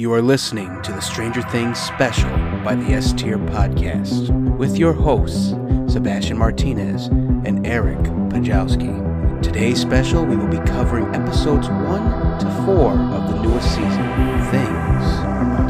You are listening to the Stranger Things special by the S Tier Podcast with your hosts, Sebastian Martinez and Eric Pajowski. Today's special, we will be covering episodes 1 to 4 of the newest season. Things are about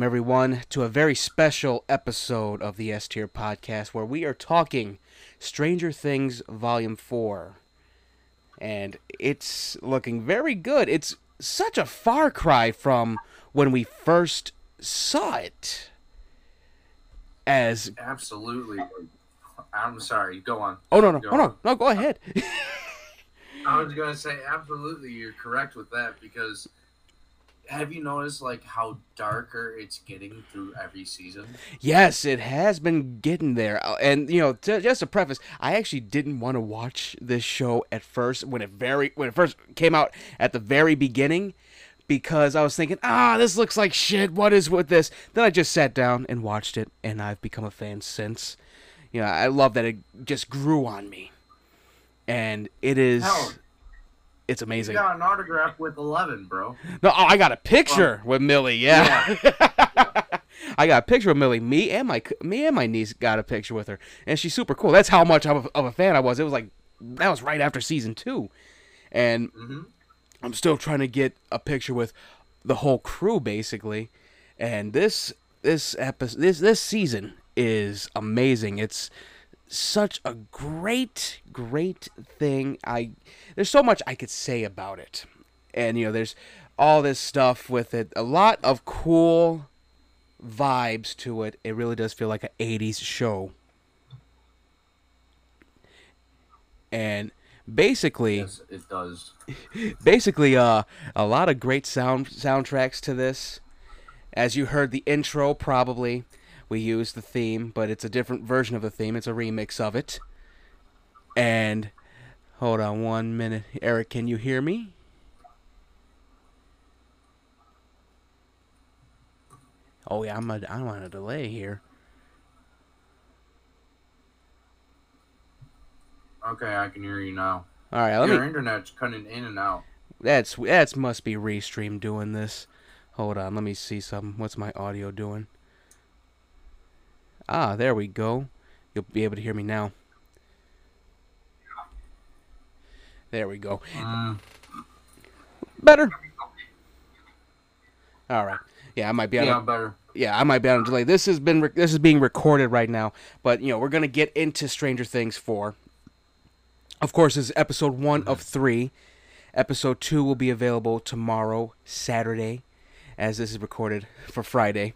Welcome, everyone, to a very special episode of the S Tier Podcast where we are talking Stranger Things Volume 4. And it's looking very good. It's such a far cry from when we first saw it. As. Absolutely. I'm sorry. Go on. Oh, no, no. Go Oh, no. No, go ahead. I was gonna say absolutely. You're correct with that because have you noticed like how darker it's getting through every season? Yes, it has been getting there. Uh, And you know, to, just to preface, I actually didn't want to watch this show at first when it very when it first came out at the very beginning because I was thinking, "Ah, this looks like shit. What is with this?" Then I just sat down and watched it and I've become a fan since. You know, I love that it just grew on me. And it is Hell, it's you amazing. got an autograph with Eleven, bro. No, oh, I got a picture with Millie. Yeah, I got a picture with Millie. Me and my me and my niece got a picture with her, and she's super cool. That's how much of a, of a fan I was. It was like that was right after season two, and hmm I'm still trying to get a picture with the whole crew basically. And this this episode this this season is amazing. It's such a great great thing. I there's so much I could say about it. And you know, there's all this stuff with it. A lot of cool vibes to it. It really does feel like an 80s show. And basically Yes, it does. basically uh a lot of great sound soundtracks to this as you heard the intro probably we use the theme but it's a different version of the theme it's a remix of it and hold on one minute eric can you hear me oh yeah i'm a, i'm on a delay here Okay, I can hear you now. all right let me Your internet's cutting in and out. That's that's must be Restream doing this. Hold on, let me see something. What's my audio doing? Ah, there we go. You'll be able to hear me now. There we go. Mm, Better. All right. Yeah, I might be on. yeah, A, better. yeah, I might be on a delay. This has been re- this is being recorded right now, but you know we're gonna get into Stranger Things four. Of course, this is episode one of three. Episode two will be available tomorrow, Saturday, as this is recorded for Friday,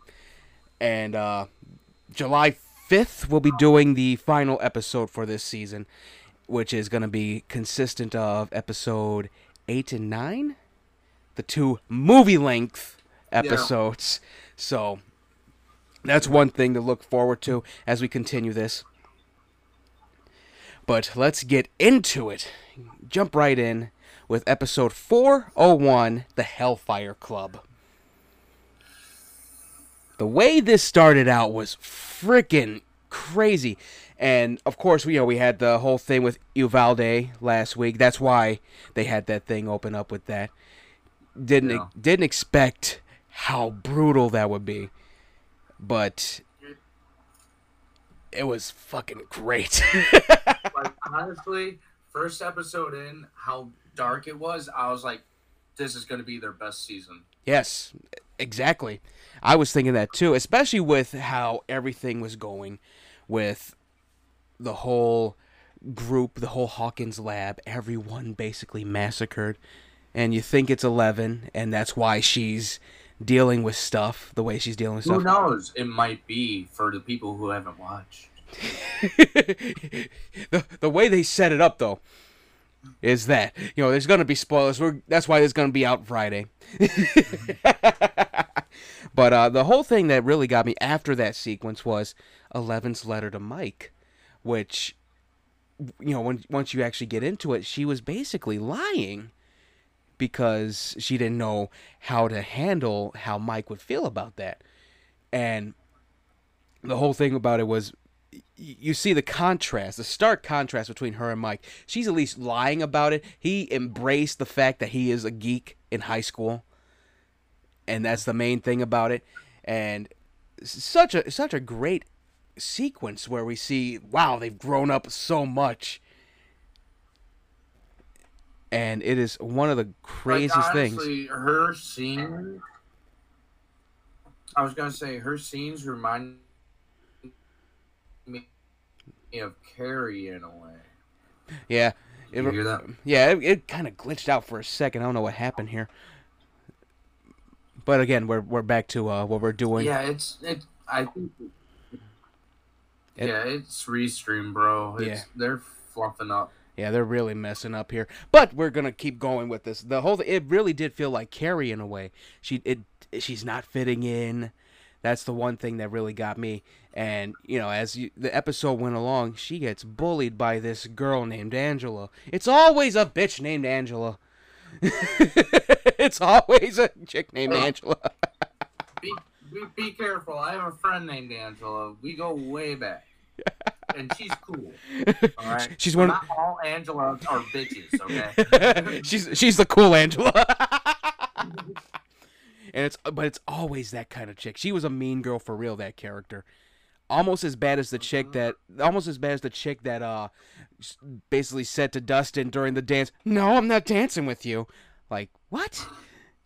and uh, July fifth we'll be doing the final episode for this season, which is gonna be consistent of episode eight and nine, the two movie length episodes. So that's one thing to look forward to as we continue this. But let's get into it. Jump right in with episode 401 The Hellfire Club. The way this started out was freaking crazy. And of course, you know, we had the whole thing with Uvalde last week. That's why they had that thing open up with that. Didn't Yeah. didn't expect how brutal that would be. But it was fucking great. like honestly, first episode in, how dark it was, I was like, this is gonna be their best season. yes. Exactly. I was thinking that too, especially with how everything was going with the whole group, the whole Hawkins lab, everyone basically massacred. And you think it's 11, and that's why she's dealing with stuff the way she's dealing with stuff. Who knows? It might be for the people who haven't watched. the, the way they set it up, though, is that, you know, there's going to be spoilers. We're, that's why it's going to be out Friday. but uh, the whole thing that really got me after that sequence was Eleven's letter to Mike, which, you know, when once you actually get into it, she was basically lying because she didn't know how to handle how Mike would feel about that. And the whole thing about it was you see the contrast, the stark contrast between her and Mike. She's at least lying about it. He embraced the fact that he is a geek in high school. And that's the main thing about it. And such a such a great sequence where we see wow, they've grown up so much. And it is one of the craziest like, things. Her scene. I was gonna say her scenes remind me of Carrie in a way. Yeah. It you hear that? Yeah, it, it kind of glitched out for a second. I don't know what happened here. But again, we're we're back to uh, what we're doing. Yeah, it's it. I think. It- yeah, it's restream, bro. It's, Yeah. they're fluffing up. Yeah, they're really messing up here. But we're gonna keep going with this. The whole it really did feel like Carrie in a way. She it she's not fitting in. That's the one thing that really got me. And you know, as you, the episode went along, she gets bullied by this girl named Angela. It's always a bitch named Angela. it's always a chick named Angela. Be, be be careful. I have a friend named Angela. We go way back, and she's cool. All right. She's one. Not all Angelas are bitches. Okay. she's she's the cool Angela. and it's but it's always that kind of chick. She was a mean girl for real. That character, almost as bad as the chick that, almost as bad as the chick that uh, basically said to Dustin during the dance, "No, I'm not dancing with you." Like what?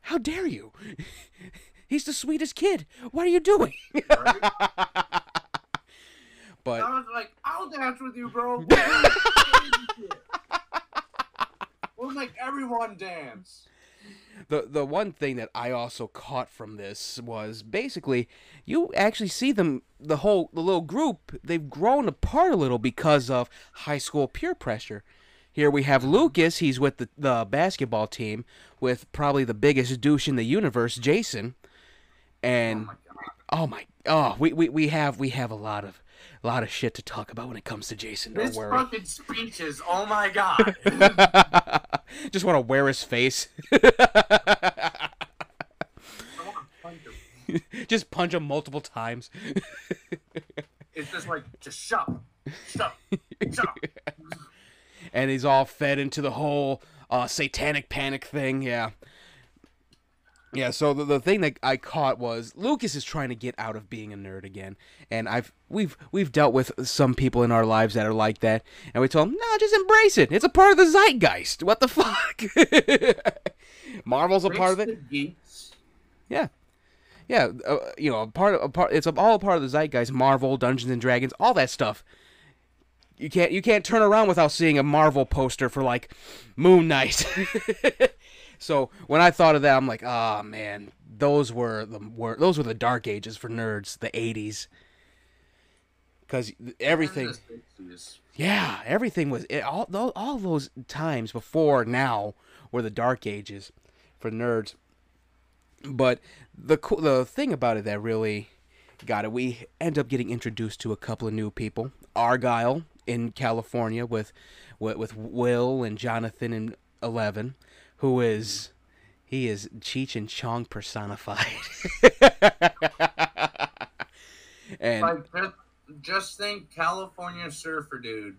How dare you? He's the sweetest kid. What are you doing? Right? but I was like, I'll dance with you, bro. we'll make everyone dance. The the one thing that I also caught from this was basically you actually see them the whole the little group they've grown apart a little because of high school peer pressure. Here we have Lucas, he's with the, the basketball team with probably the biggest douche in the universe, Jason. Oh And my god. oh my oh we, we, we have we have a lot of a lot of shit to talk about when it comes to Jason, worry. fucking speech is, oh my god. Just want to wear his face. Punch. Just punch him multiple times. It's just like, just shut up. Shut up. Shut up. and he's all fed into the whole uh, satanic panic thing. Yeah. Yeah, so the, the thing that I caught was Lucas is trying to get out of being a nerd again, and I've we've we've dealt with some people in our lives that are like that, and we told them, no, just embrace it. It's a part of the zeitgeist. What the fuck? Marvel's a part of it. geeks. Yeah, yeah. Uh, you know, a part of a part. It's all a part of the zeitgeist. Marvel, Dungeons and Dragons, all that stuff. You can't you can't turn around without seeing a Marvel poster for like Moon Knight. so when I thought of that, I'm like, ah man, those were the were those were the dark ages for nerds, the '80s. Because everything, And the 60s. yeah, everything was it, all tho- all those times before now were the dark ages for nerds. But the the thing about it that really got it, we end up getting introduced to a couple of new people. Argyle in California with with, with Will and Jonathan and Eleven, who is he is Cheech and Chong personified. and Like, just, just think California surfer dude,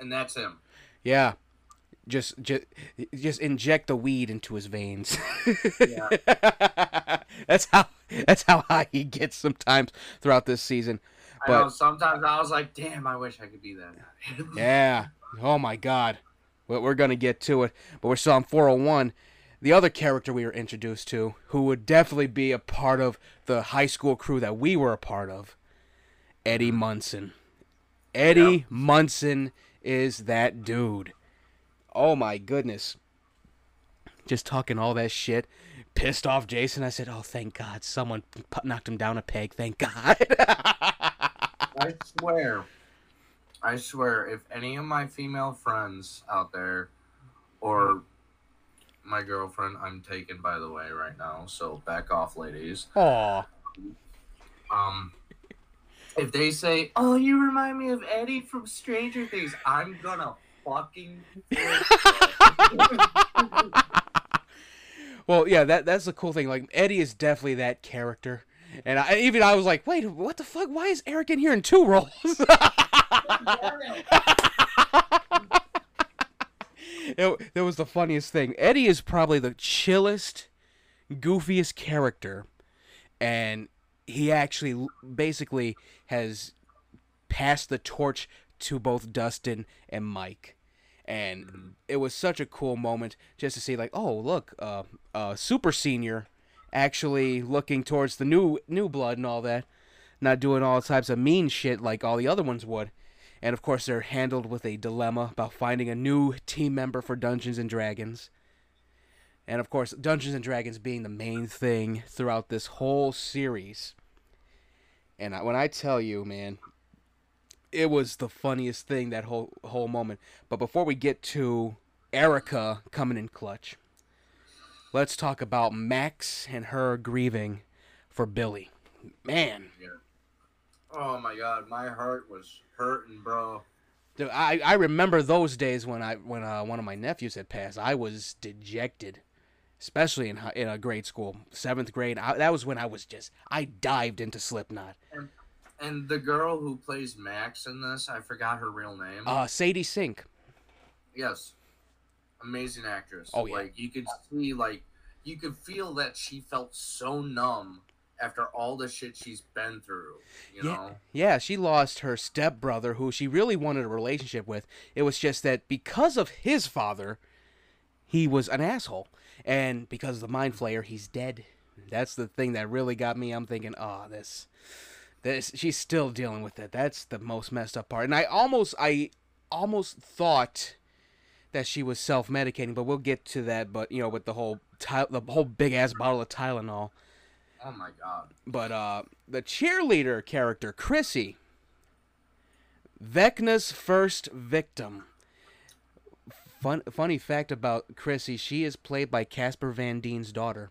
and that's him. Yeah. Just just just inject the weed into his veins. Yeah. that's how that's how high he gets sometimes throughout this season. I know. But Sometimes I was like, damn, I wish I could be that. yeah. Oh my god. Well, we're going to get to it, but we're still on 401. the other character we were introduced to, who would definitely be a part of the high school crew that we were a part of, Eddie mm-hmm. Munson. Eddie Yeah. Munson is that dude. Oh my goodness. Just talking all that shit. Pissed off Jason. I said, oh, thank God. Someone knocked him down a peg. Thank God. I swear, I swear, if any of my female friends out there, or my girlfriend, I'm taken by the way right now, so back off, ladies. Aw. Um, if they say, "Oh, you remind me of Eddie from Stranger Things," I'm gonna fucking. Well, yeah, that that's the cool thing. Like Eddie is definitely that character, and I, even I was like, wait, what the fuck? Why is Eric in here in two roles? it, that was the funniest thing. Eddie is probably the chillest, goofiest character, and he actually basically has passed the torch to both Dustin and Mike. And it was such a cool moment just to see, like, oh look, uh, uh, super senior, actually looking towards the new new blood and all that, not doing all types of mean shit like all the other ones would. And of course, they're handled with a dilemma about finding a new team member for Dungeons and Dragons. And of course, Dungeons and Dragons being the main thing throughout this whole series. And I, when I tell you, man, it was the funniest thing that whole whole moment. But before we get to Erica coming in clutch, let's talk about Max and her grieving for Billy. Man, Oh my god, my heart was hurting, bro. Dude, I, I remember those days when I when uh, one of my nephews had passed. I was dejected, especially in in a grade school, seventh grade. I, that was when I was just I dived into Slipknot. And the girl who plays Max in this, I forgot her real name. Uh, Sadie Sink. yes, amazing actress. Oh, yeah. like you could see, like you could feel that she felt so numb after all the shit she's been through. You Yeah. know, Yeah, she lost her stepbrother, who she really wanted a relationship with. It was just that because of his father, he was an asshole, and because of the mind flayer, he's dead. That's the thing that really got me. I'm thinking, oh, this, this. She's still dealing with it. That's the most messed up part. And I almost, I almost thought that she was self-medicating, but we'll get to that. But you know, with the whole, Ty- the whole big ass bottle of Tylenol. oh my god. But uh, the cheerleader character, Chrissy, Vecna's first victim. Fun, funny fact about Chrissy, she is played by Casper Van Dien's daughter.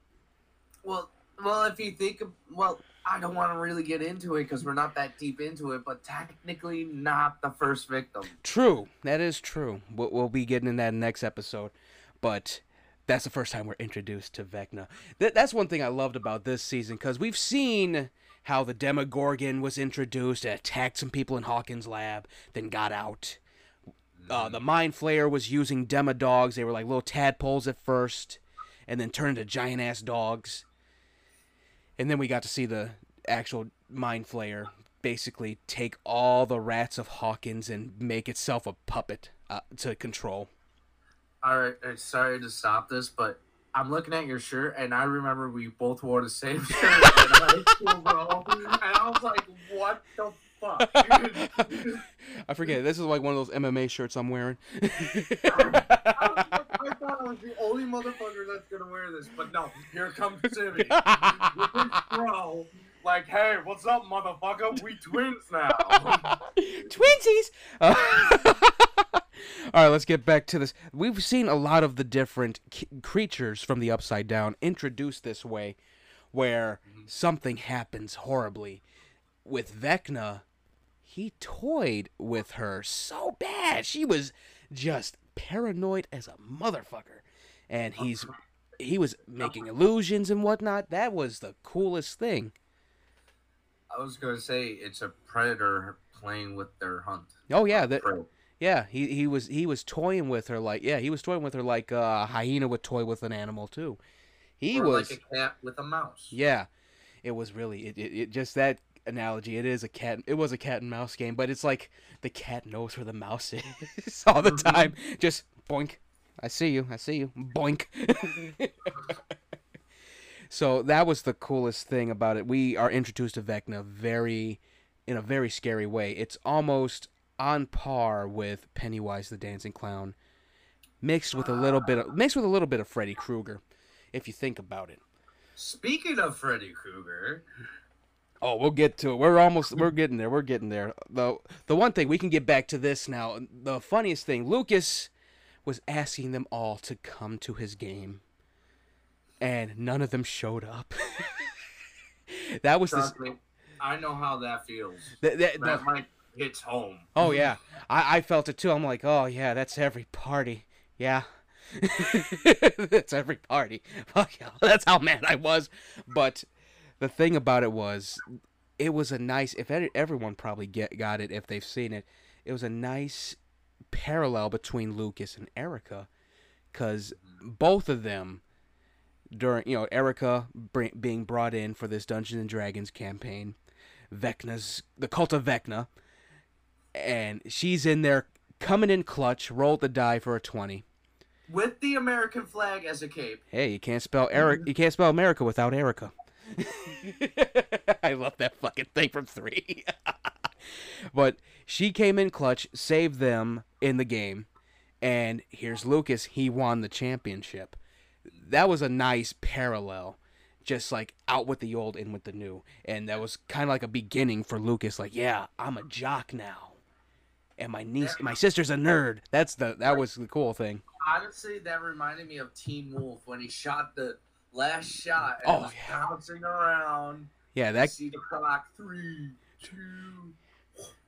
Well, well, if you think, of, well, I don't want to really get into it because we're not that deep into it, but technically not the first victim. True, that is true. We'll, we'll be getting in that next episode, but that's the first time we're introduced to Vecna. That, that's one thing I loved about this season because we've seen how the Demogorgon was introduced, attacked some people in Hawkins' lab, then got out. Uh, the Mind Flayer was using Demodogs. They were like little tadpoles at first, and then turned into giant ass dogs. And then we got to see the actual Mind Flayer basically take all the rats of Hawkins and make itself a puppet uh, to control. All right, sorry to stop this, but I'm looking at your shirt, and I remember we both wore the same shirt in high school, bro. And I was like, "What the fuck?" I forget. This is like one of those MMA shirts I'm wearing. Thought I was the only motherfucker that's gonna wear this, but no, here comes his bro. Like, hey, what's up, motherfucker? We twins now. Twinsies. Uh, all right, let's get back to this. We've seen a lot of the different c- creatures from the Upside Down introduced this way, where something happens horribly. With Vecna, he toyed with her so bad. She was just paranoid as a motherfucker, and he's he was making illusions and whatnot. That was the coolest thing. I was gonna say it's a predator playing with their hunt. Oh yeah, that Yeah, he he was he was toying with her like yeah he was toying with her like uh, a hyena would toy with an animal too. He or was like a cat with a mouse. yeah, it was really it, it, it just that analogy. It is a cat. It was a cat and mouse game, but it's like the cat knows where the mouse is all the Mhm. time. Just boink, I see you. I see you. Boink. so that was the coolest thing about it. We are introduced to Vecna very, in a very scary way. It's almost on par with Pennywise the Dancing Clown, mixed with a little bit of mixed with a little bit of Freddy Krueger, if you think about it. Speaking of Freddy Krueger, Oh, we'll get to it. We're almost we're getting there. We're getting there. The the one thing we can get back to this now. The funniest thing, Lucas was asking them all to come to his game. And none of them showed up. that was the, me, I know how that feels. that, that, That might hits home. Oh yeah, I, I felt it too. I'm like, oh yeah, that's every party. Yeah, that's every party. Fuck yeah, that's how mad I was. But the thing about it was, it was a nice. If everyone probably get got it if they've seen it, it was a nice parallel between Lucas and Erica, because both of them during you know Erica being brought in for this Dungeons and Dragons campaign, Vecna's the cult of Vecna and she's in there coming in clutch, rolled the die for a 20. With the American flag as a cape. Hey, you can't spell Eric you can't spell America without Erica. I love that fucking thing from 3. but she came in clutch, saved them in the game, and here's Lucas, he won the championship. That was a nice parallel. Just like out with the old, in with the new. And that was kind of like a beginning for Lucas like, yeah, I'm a jock now. And my niece, my sister's a nerd. That's the that was the cool thing. Honestly, that reminded me of Teen Wolf when he shot the last shot and Oh, yeah. bouncing around. Yeah, that see the clock. Three, two.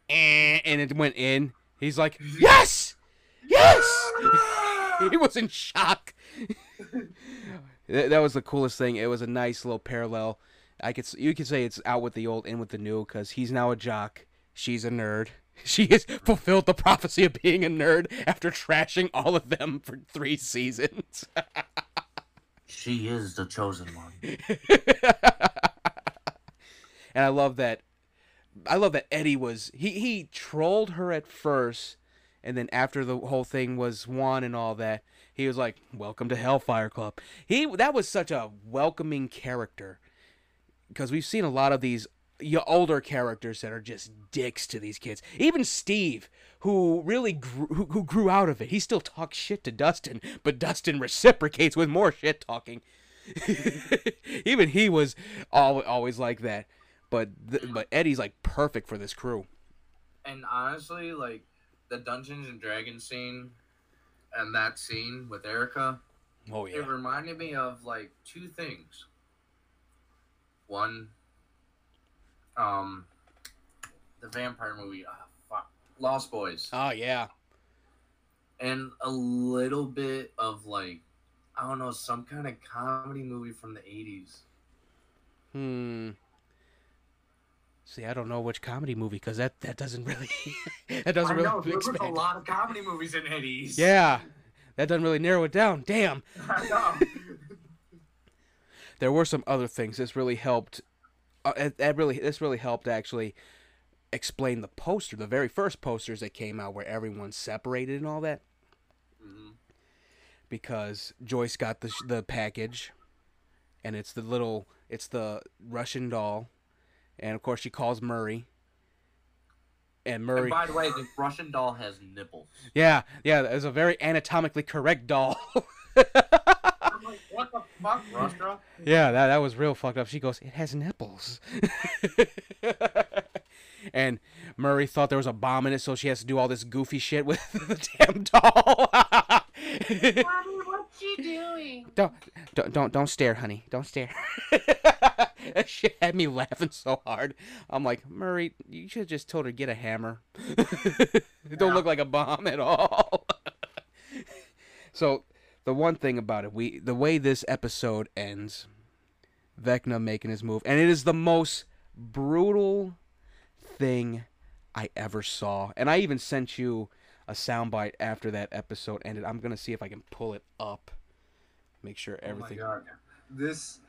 eh, and it went in. He's like, yes, yes. he was in shock. that, that was the coolest thing. It was a nice little parallel. I could you could say it's out with the old, in with the new, because he's now a jock. She's a nerd. She has fulfilled the prophecy of being a nerd after trashing all of them for three seasons. She is the chosen one. and I love that. I love that Eddie was he he trolled her at first, and then after the whole thing was won and all that, he was like, "Welcome to Hellfire Club." He that was such a welcoming character because we've seen a lot of these y- older characters that are just dicks to these kids. Even Steve, who really grew, who, who grew out of it, he still talks shit to Dustin, but Dustin reciprocates with more shit talking. Even he was al- always like that. But th- but Eddie's like perfect for this crew. And honestly, like the Dungeons and Dragons scene and that scene with Erica, Oh it reminded me of like two things. One, um, the vampire movie, ah, fuck, Lost Boys, Oh yeah. and a little bit of like, I don't know, some kind of comedy movie from the '80s. Hmm. See, I don't know which comedy movie because that that doesn't really that doesn't I really know, there was a lot of comedy movies in the '80s. Yeah, that doesn't really narrow it down. Damn. I know. there were some other things. This really helped. Uh, that really this really helped actually explain the poster, the very first posters that came out where everyone's separated and all that. Mhm. Because Joyce got the the package, and it's the little it's the Russian doll, and of course she calls Murray. And And Murray, by the way, the Russian doll has nipples. yeah, yeah, it's a very anatomically correct doll. I'm like, what the fuck, Russia? Yeah, that that was real fucked up. She goes, "It has nipples," and Murray thought there was a bomb in it, so she has to do all this goofy shit with the damn doll. Mommy, what's she doing? don't, don't, don't, don't stare, honey. Don't stare. that shit had me laughing so hard. I'm like, Murray, you should have just told her get a hammer. it don't Yeah. look like a bomb at all. so, the one thing about it, we the way this episode ends, Vecna making his move, and it is the most brutal thing I ever saw. And I even sent you a soundbite after that episode ended. I'm gonna see if I can pull it up. Make sure everything. Oh my god. This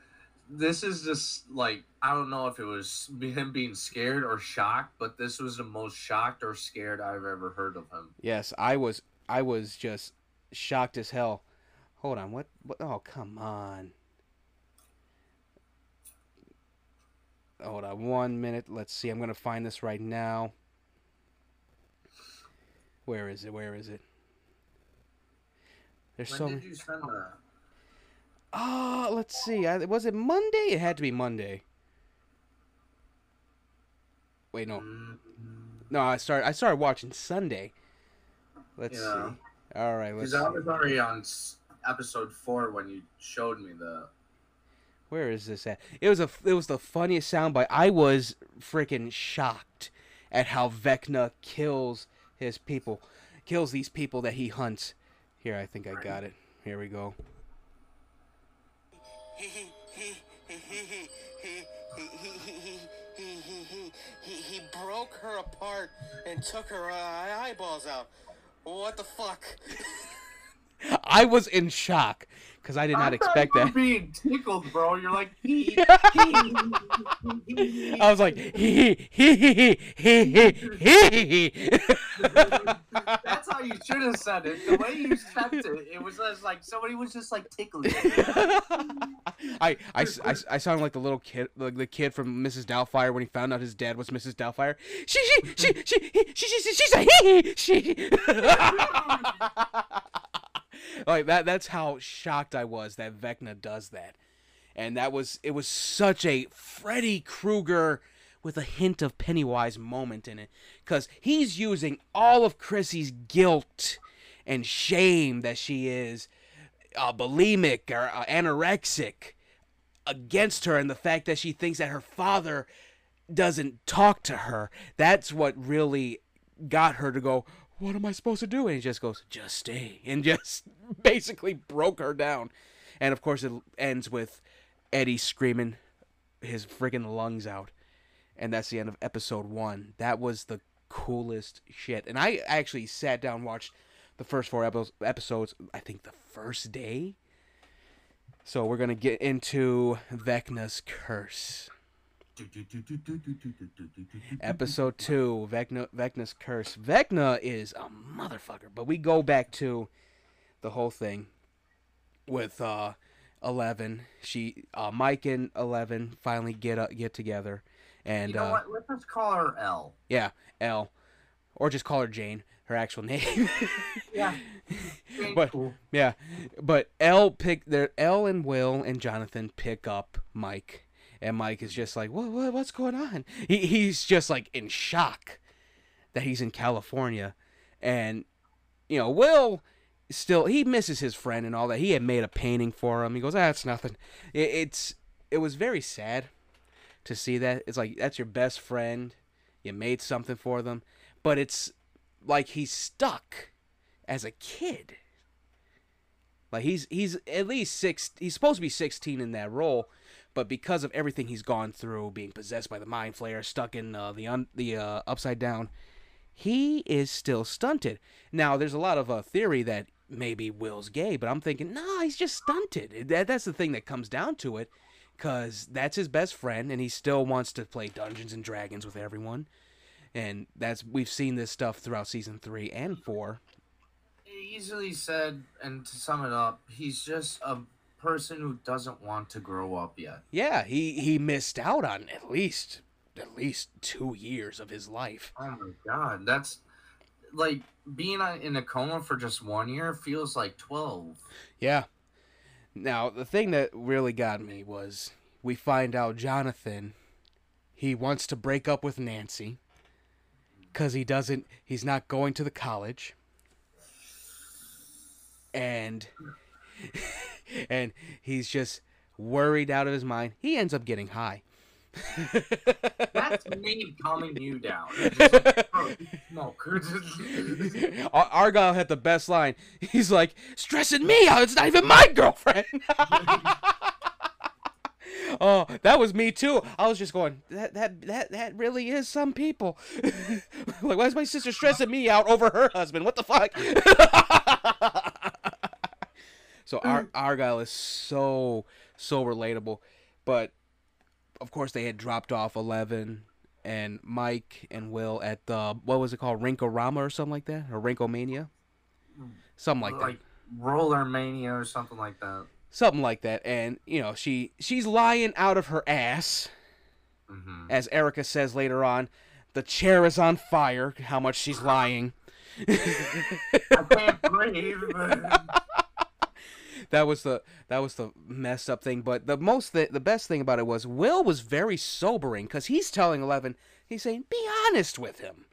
this is just like I don't know if it was him being scared or shocked, but this was the most shocked or scared I've ever heard of him. Yes, I was. I was just. shocked as hell. Hold on, what? what oh, come on. Hold on one minute. Let's see. I'm gonna find this right now. Where is it? Where is it? There's When so did many. you send that? Oh, let's see. I, was it Monday? It had to be Monday. Wait, no, Mm, no. I started. I started watching Sunday. Let's Yeah. see. All right, let's Because I was already on episode four when you showed me the. Where is this at? It was a it was the funniest soundbite. I was freaking shocked at how Vecna kills his people, kills these people that he hunts. Here, I think I got it. Here we go. He broke her apart and took her eyeballs out. What the fuck? I was in shock because I did not I expect that. being tickled, bro. You're like. "Hee, hee, I was like, he he he he he he he. That's how you should have said it. The way you said it, it was just like somebody was just like tickling. I, I, I, I sound like the little kid, like the kid from Mrs. Doubtfire when he found out his dad was Mrs. Doubtfire. She, she, she, she, he, she, she, she, she's a he, she. Like that. That's how shocked I was that Vecna does that, and that was it was such a Freddy Krueger with a hint of Pennywise moment in it, because he's using all of Chrissy's guilt and shame that she is uh, bulimic or uh, anorexic against her and the fact that she thinks that her father doesn't talk to her that's what really got her to go what am i supposed to do? And he just goes just stay and just basically broke her down. And of course it ends with eddie screaming his friggin' lungs out. And that's the end of episode one. That was the coolest shit. And i actually sat down watched the first four episodes i think the first day. So we're gonna get into Vecna's curse. Episode two, Vecna Vecna's curse. Vecna is a motherfucker, but we go back to the whole thing with uh Eleven. She uh Mike and Eleven finally get uh, get together and you know uh what? Let's just call her L. yeah, L or just call her Jane, her actual name. Yeah. But- Yeah, but L pick their L and Will and Jonathan pick up Mike, and Mike is just like, what, what what's going on? He he's just like in shock that he's in California, and you know Will still he misses his friend and all that. He had made a painting for him. He goes, ah, nothing. It, it's it was very sad to see that. It's like that's your best friend. You made something for them, but it's like he's stuck as a kid. Like he's he's at least six. He's supposed to be sixteen in that role, but because of everything he's gone through, being possessed by the mind flayer, stuck in uh, the un, the uh, upside down, he is still stunted. Now, there's a lot of uh, theory that maybe Will's gay, but I'm thinking, nah, he's just stunted. That that's the thing that comes down to it, because that's his best friend, and he still wants to play Dungeons and Dragons with everyone. And that's we've seen this stuff throughout season three and four. Easily said, and to sum it up, he's just a person who doesn't want to grow up yet. Yeah, he he missed out on at least at least two years of his life. Oh my god, that's like being in a coma for just one year feels like 12. Yeah. Now the thing that really got me was we find out Jonathan he wants to break up with Nancy because he doesn't he's not going to the college and and he's just worried out of his mind he ends up getting high That's me calming you down. Like, "Bro, you smoke. Ar- Argyle had the best line. He's like, stressing me out. It's not even my girlfriend. oh, that was me too. I was just going, that that that that really is some people. like, why is my sister stressing me out over her husband? What the fuck? So Ar- Argyle is so so relatable, but of course they had dropped off Eleven and Mike and Will at the what was it called Rinkorama or something like that or Rinkomania, something like, that. like roller mania or something like that. something like that. And you know, she she's lying out of her ass, hmm as Erica says later on. The chair is on fire. How much she's lying. I can't breathe. that was the that was the messed up thing. But the most th- the best thing about it was Will was very sobering because he's telling Eleven, he's saying, "Be honest with him,"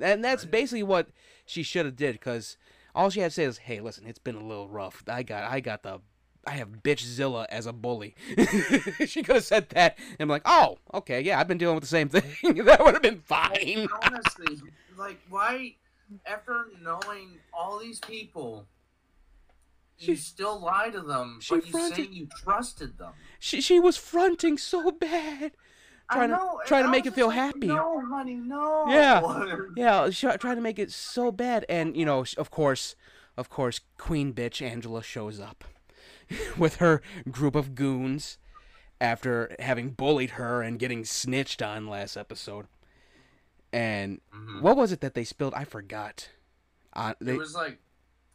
and that's basically what she should have did because all she had to say is, "Hey, listen, it's been a little rough. I got I got the." I have bitch Zilla as a bully. she could have said that and I'm like, "Oh, okay, yeah, I've been dealing with the same thing. that would have been fine." Honestly, like, why, after knowing all these people, you She- still lie to them, she but you fronted- say you trusted them? She she was fronting so bad, trying to know, trying to make it feel like, happy. No, honey, no. Yeah. Yeah, she trying to make it so bad, and you know, of course, of course, Queen Bitch Angela shows up with her group of goons after having bullied her and getting snitched on last episode. And Mhm. what was it that they spilled? I forgot. Uh, they, It was like,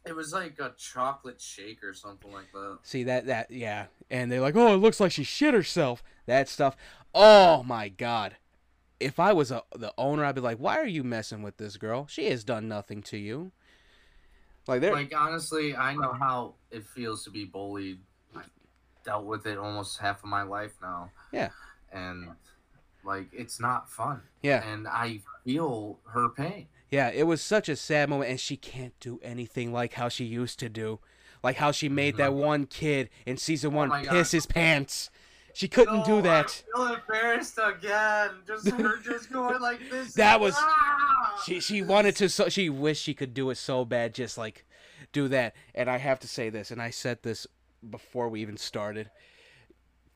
it was like a chocolate shake or something like that. See that that yeah, and they're like, "Oh, it looks like she shit herself." That stuff. Oh my god. If I was a, the owner, I'd be like, "Why are you messing with this girl? She has done nothing to you." Like there Like honestly, I know how it feels to be bullied. I dealt with it almost half of my life now. Yeah. And like it's not fun. Yeah. And I feel her pain. Yeah, it was such a sad moment and she can't do anything like how she used to do. Like how she made that one kid in season 1 Mm-hmm. Oh my God. piss his pants. She couldn't do that. I feel embarrassed again. Just her just going like this. That was- Ah! She she wanted to so she wished she could do it so bad just like do that. And I have to say this and I said this before we even started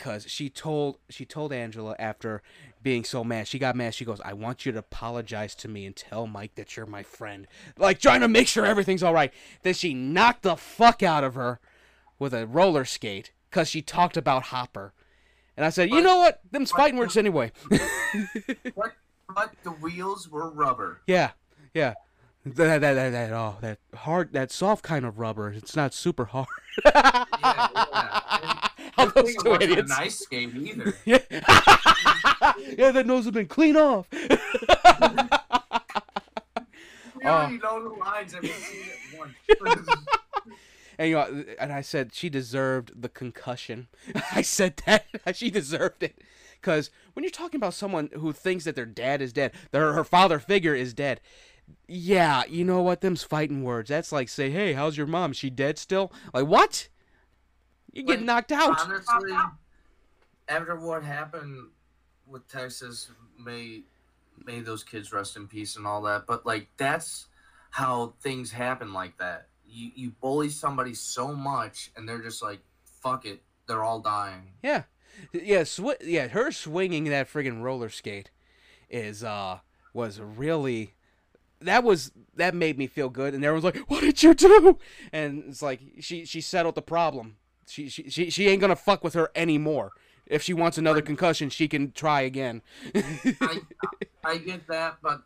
cuz she told she told Angela after being so mad. She got mad. She goes, "I want you to apologize to me and tell Mike that you're my friend." Like trying to make sure everything's all right. Then she knocked the fuck out of her with a roller skate cuz she talked about Hopper. And I said, "You know what? Them's fighting words anyway." But, but the wheels were rubber. Yeah, yeah. That that that, that oh that hard that soft kind of rubber. It's not super hard. Yeah, yeah. Good those two wasn't idiots. A nice skate either. Yeah. yeah, that nose has been clean off. We already uh, know the lines and we see it once. and you know, and I said she deserved the concussion. I said that she deserved it because when you're talking about someone who thinks that their dad is dead, their her father figure is dead. Yeah, you know what? Them's fighting words. That's like say, "Hey, how's your mom? She dead still?" Like what? You get Like, knocked out. Honestly, after what happened with Texas, may may those kids rest in peace and all that. But like that's how things happen like that. You you bully somebody so much, and they're just like, "Fuck it," they're all dying. Yeah, yeah, sw- yeah. Her swinging that friggin' roller skate is uh was really that was that made me feel good, and everyone's like, "What did you do?" And it's like she she settled the problem. She she she, she ain't gonna fuck with her anymore. If she wants another concussion, she can try again. I I get that, but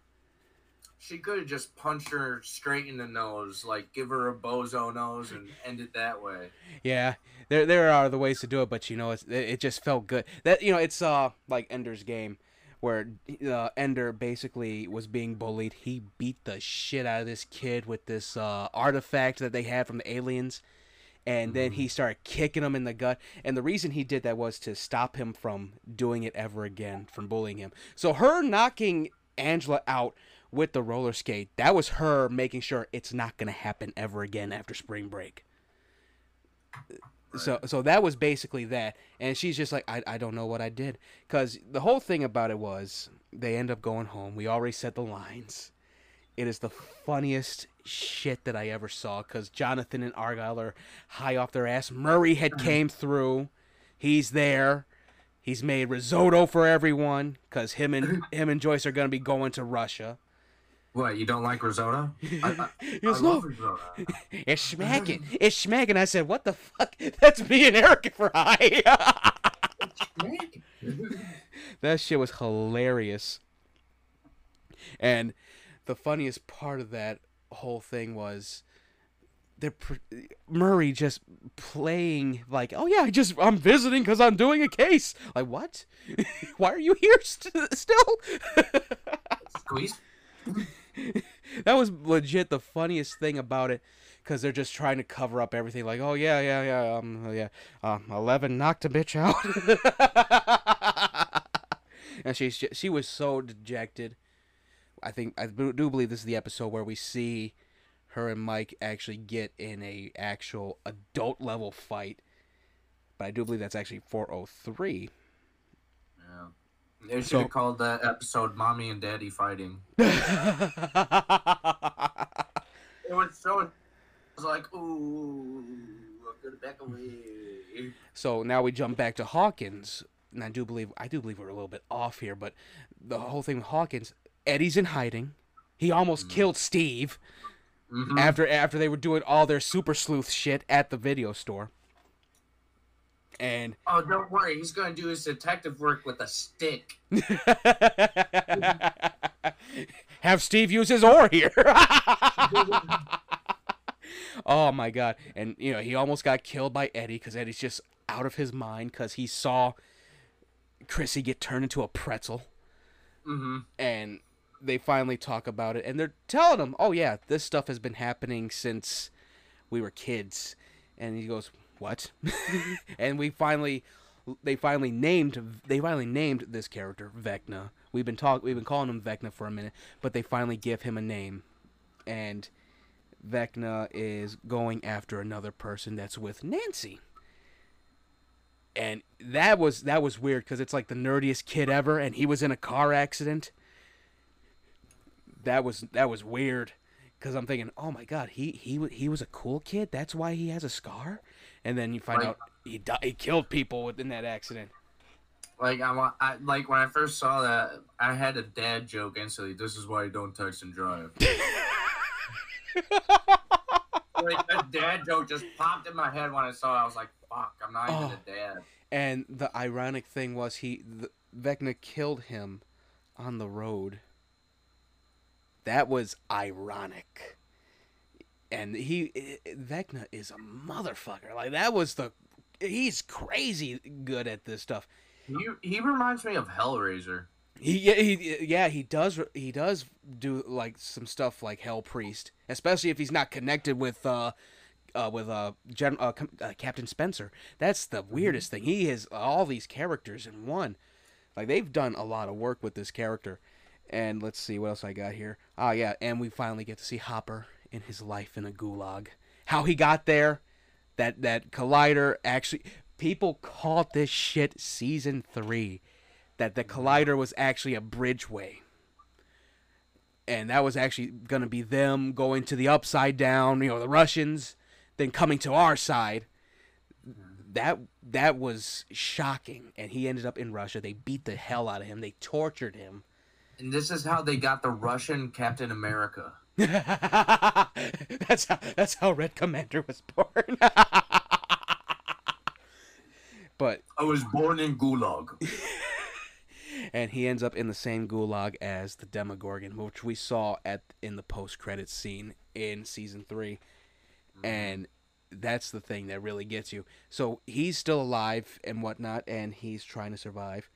she could have just punched her straight in the nose, like give her a bozo nose and end it that way. Yeah, there there are other ways to do it, but you know, it's, it, it just felt good. That you know, it's uh like Ender's game, where uh, Ender basically was being bullied. He beat the shit out of this kid with this uh, artifact that they had from the aliens, and then he mm. started kicking him in the gut. And the reason he did that was to stop him from doing it ever again, from bullying him. So her knocking Angela out with the roller skate, that was her making sure it's not gonna happen ever again after spring break. So so that was basically that, and she's just like, I, I don't know what I did, because the whole thing about it was they end up going home. We already said the lines. It is the funniest shit that I ever saw, because Jonathan and Argyle are high off their ass. Murray had mm-hmm. came through, he's there. He's made risotto for everyone, because him and him and Joyce are gonna be going to Russia. What you don't like risotto? I, I, I love "No, risotto. it's smacking. It's smacking. I said, what the fuck? That's me and Eric for high. that shit was hilarious. And the funniest part of that whole thing was they're pr- Murray just playing like, oh yeah, I just I'm visiting because I'm doing a case. Like what? Why are you here st- still? Squeeze. that was legit the funniest thing about it because they're just trying to cover up everything like oh yeah yeah yeah um oh, yeah um 11 knocked a bitch out and she she was so dejected i think i do believe this is the episode where we see her and mike actually get in a actual adult level fight but i do believe that's actually 403 Yeah. They should So- have called that episode "Mommy and Daddy Fighting." It was so. It was like, ooh, I'm gonna back away. So now we jump back to Hawkins, and I do believe I do believe we're a little bit off here, but the whole thing with Hawkins, Eddie's in hiding. He almost killed Steve Mhm. after after they were doing all their super sleuth shit at the video store. And Oh, don't worry. He's gonna do his detective work with a stick. have Steve use his oar here. oh my god! And you know he almost got killed by Eddie because Eddie's just out of his mind because he saw Chrissy get turned into a pretzel. Mm-hmm. and they finally talk about it and they're telling him oh yeah this stuff has been happening since we were kids. And he goes what? And we finally they finally named they finally named this character vecna. We've been talk we've been calling him vecna for a minute but they finally give him a name. And vecna is going after another person that's with nancy. And that was that was weird because it's like the nerdiest kid ever and he was in a car accident that was that was weird because i'm thinking oh my god he he he was a cool kid that's why he has a scar and then you find out he he killed people within that accident Like I I, like when I first saw that, I had a dad joke instantly. This is why you don't text and drive. like a dad joke just popped in my head when I saw it. I was like, "Fuck, I'm not even Oh. a dad." and the ironic thing was he the, vecna killed him on the road that was ironic and he vecna is a motherfucker like that was the he's crazy good at this stuff He he reminds me of Hellraiser. He yeah he yeah he does he does do like some stuff like Hell Priest, especially if he's not connected with uh uh with uh, Gen- uh, Com- uh Captain Spencer. That's the weirdest thing. He has all these characters in one. Like they've done a lot of work with this character. And let's see what else I got here. Ah yeah, and we finally get to see Hopper in his life in a gulag. How he got there, that that collider actually people called this shit season 3 that the collider was actually a bridgeway. And that was actually going to be them going to the upside down you know the russians then coming to our side. That that was shocking. And he ended up in russia. They beat the hell out of him. They tortured him And this is how they got the Russian Captain America. that's how that's how red commander was born but I was born in Gulag. and he ends up in the same gulag as the Demogorgon, which we saw at in the post credits scene in season 3 mm-hmm. and that's the thing that really gets you. So he's still alive and whatnot, and he's trying to survive.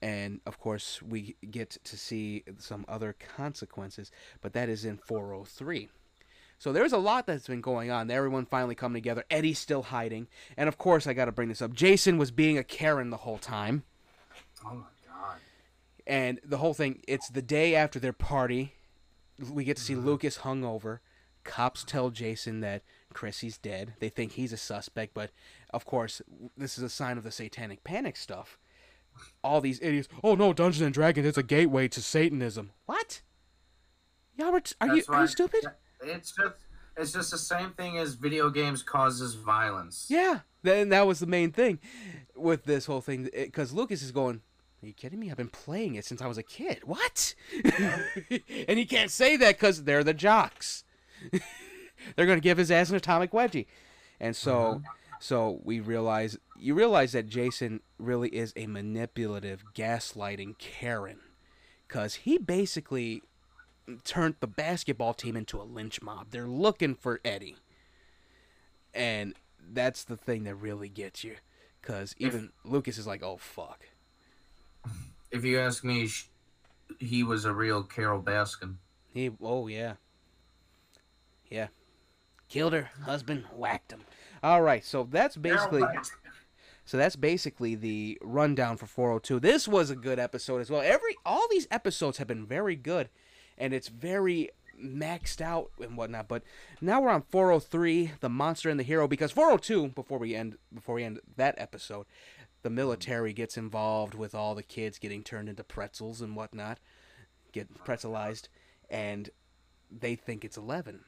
And of course, we get to see some other consequences, but that is in 403. So there's a lot that's been going on. Everyone finally coming together. Eddie's still hiding, and of course, I got to bring this up. Jason was being a Karen the whole time. Oh my god. and the whole thing it's the day after their party we get to see mm-hmm. lucas hungover cops tell jason that chrissy's dead they think he's a suspect but of course this is a sign of the satanic panic stuff all these idiots oh no dungeons and dragons it's a gateway to satanism what y'all were t- are you That's are you stupid It's just it's just the same thing as video games causes violence. Yeah, then that was the main thing with this whole thing eh, because Lucas is going. Are you kidding me? I've been playing it since I was a kid. What? and he can't say that because they're the jocks. they're gonna give his ass an atomic wedgie, and so, mm-hmm. so we realize you realize that Jason really is a manipulative, gaslighting Karen, because he basically turned the basketball team into a lynch mob. They're looking for Eddie and that's the thing that really gets you, because even Lucas is like, "Oh fuck." If you ask me, he was a real Carole Baskin. He, oh yeah, yeah, killed her husband, whacked him. All right, so that's basically. So that's basically the rundown for 402. This was a good episode as well. Every all these episodes have been very good, and it's very maxed out and whatnot. But now we're on 403, the monster and the hero, because 402. Before we end, before we end that episode, the military gets involved with all the kids getting turned into pretzels and whatnot, get pretzelized, and they think it's 11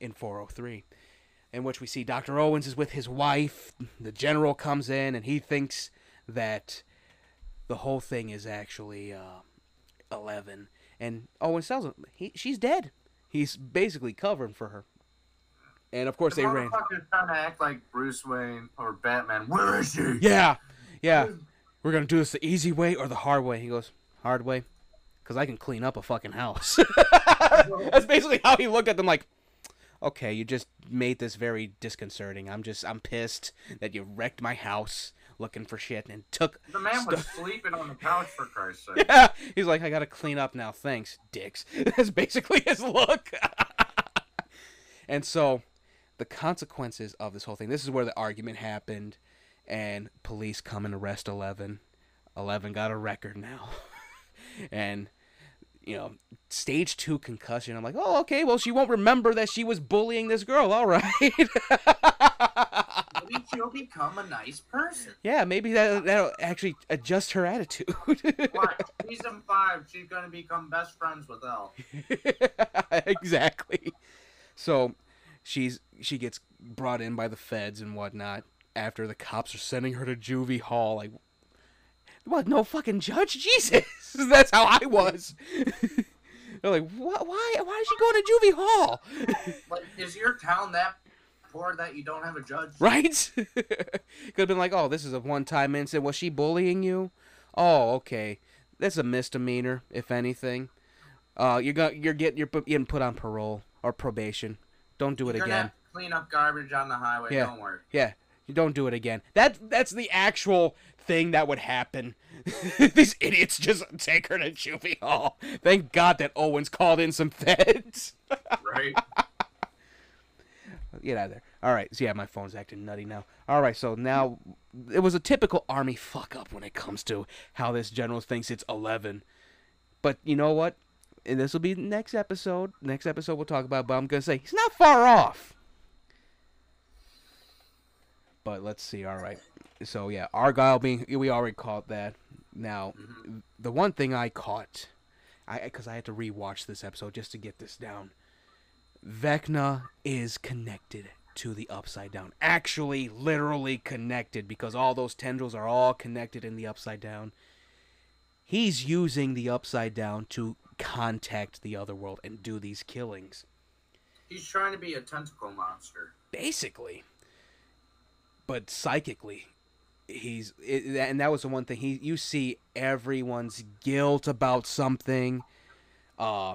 in 403 in which we see Dr. Owens is with his wife. The general comes in and he thinks that the whole thing is actually uh, 11. And Owens tells him he, she's dead. He's basically covering for her. And of course, The they ran. trying to act like Bruce Wayne or Batman. Where is she? Yeah, yeah. We're going to do this the easy way or the hard way. He goes, hard way? Because I can clean up a fucking house. That's basically how he looked at them like, okay, you just made this very disconcerting. I'm just, I'm pissed that you wrecked my house looking for shit and took. The man was sleeping on the couch for Christ's sake. Yeah, he's like, I gotta clean up now. Thanks, dicks. That's basically his look. and so, the consequences of this whole thing. This is where the argument happened, and police come and arrest Eleven. Eleven got a record now, and you know, stage two concussion. I'm like, oh, okay. Well, she won't remember that she was bullying this girl. All right. Maybe she'll become a nice person. yeah, maybe that that'll actually adjust her attitude. Watch, season five, she's gonna become best friends with Elle. exactly. So she's she gets brought in by the feds and whatnot after the cops are sending her to juvie hall. Like, what? No fucking judge? Jesus, that's how I was. They're like, what? Why? Why is she going to juvie hall? Like, is your town that poor that you don't have a judge? right? Could have been like, oh, this is a one-time incident. Was she bullying you? Oh, okay. That's a misdemeanor, if anything. Uh, you're going you're getting you're put- getting put on parole or probation. Don't do it You're again. clean up garbage on the highway. Yeah. Don't worry. Yeah, you don't do it again. That that's the actual thing that would happen. These idiots just take her to juvie hall. Thank God that Owens called in some feds. Right? Get out of there. All right. So yeah, my phone's acting nutty now. All right. So now it was a typical army fuck up when it comes to how this general thinks it's eleven. But you know what? And this will be next episode. Next episode we'll talk about. But I'm gonna say he's not far off. But let's see. All right. So yeah, Argyle being we already caught that. Now, mm-hmm. the one thing I caught, I because I had to rewatch this episode just to get this down. Vecna is connected to the upside down. Actually, literally connected because all those tendrils are all connected in the upside down. He's using the upside down to contact the other world and do these killings. He's trying to be a tentacle monster. Basically. But psychically, he's it, and that was the one thing he you see everyone's guilt about something uh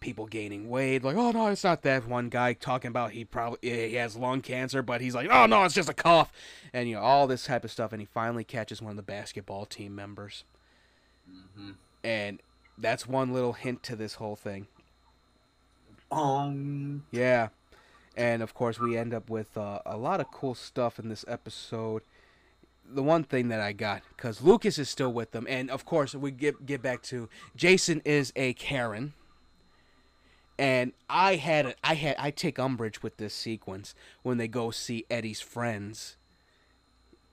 people gaining weight like oh no it's not that one guy talking about he probably he has lung cancer but he's like oh no it's just a cough and you know all this type of stuff and he finally catches one of the basketball team members Mm-hmm. and that's one little hint to this whole thing Um, Yeah. And of course, we end up with uh, a lot of cool stuff in this episode. The one thing that I got, because Lucas is still with them, and of course, we get get back to Jason is a Karen, and I had a, I had I take umbrage with this sequence when they go see Eddie's friends.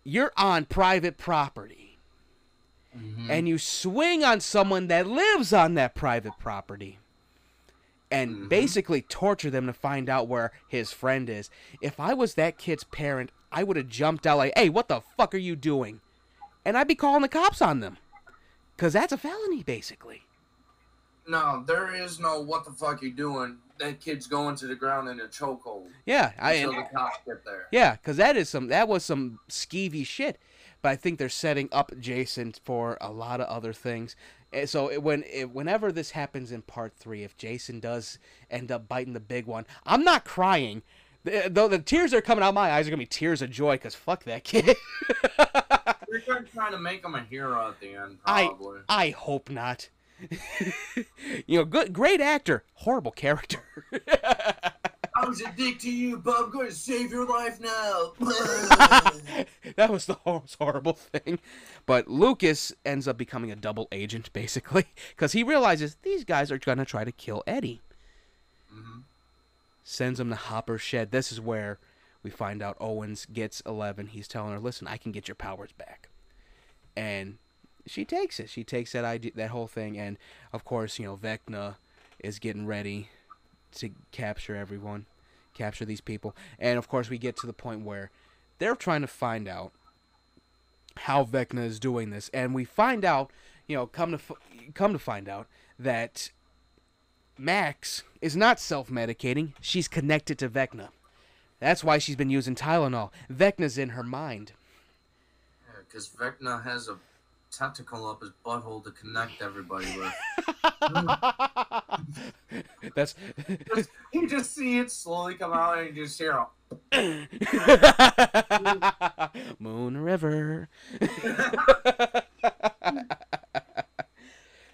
You're on private property, and you swing on someone that lives on that private property and Mhm. basically torture them to find out where his friend is. If I was that kid's parent, I would have jumped out like, "Hey, what the fuck are you doing?" And I'd be calling the cops on them. Cuz that's a felony basically. no, there is no what the fuck you doing. That kid's going to the ground in a chokehold Yeah, I until and, the cops get there. yeah, cuz that is some that was some skeevy shit. But I think they're setting up Jason for a lot of other things. And so it, when it, whenever this happens in part 3, if Jason does end up biting the big one, I'm not crying The, though the tears that are coming out my eyes are gonna be tears of joy because fuck that kid. They're trying to make him a hero at the end, I- probably. I hope not. you know, good, great actor, horrible character. I was a dick to you, but I'm going to save your life now. that was the most horrible thing. But Lucas ends up becoming a double agent, basically, because he realizes these guys are gonna try to kill Eddie. Sends him to Hopper's shed. This is where we find out Owens gets Eleven. He's telling her, "Listen, I can get your powers back," and she takes it. She takes that idea, that whole thing, and of course, you know, Vecna is getting ready to capture everyone, capture these people, and of course, we get to the point where they're trying to find out how Vecna is doing this, and we find out, you know, come to come to find out that Max is not self-medicating; she's connected to Vecna. That's why she's been using Tylenol. Vecna's in her mind. Because Vecna has a tentacle up his butthole to connect everybody with. That's you just see it slowly come out and you just hear a Moon River.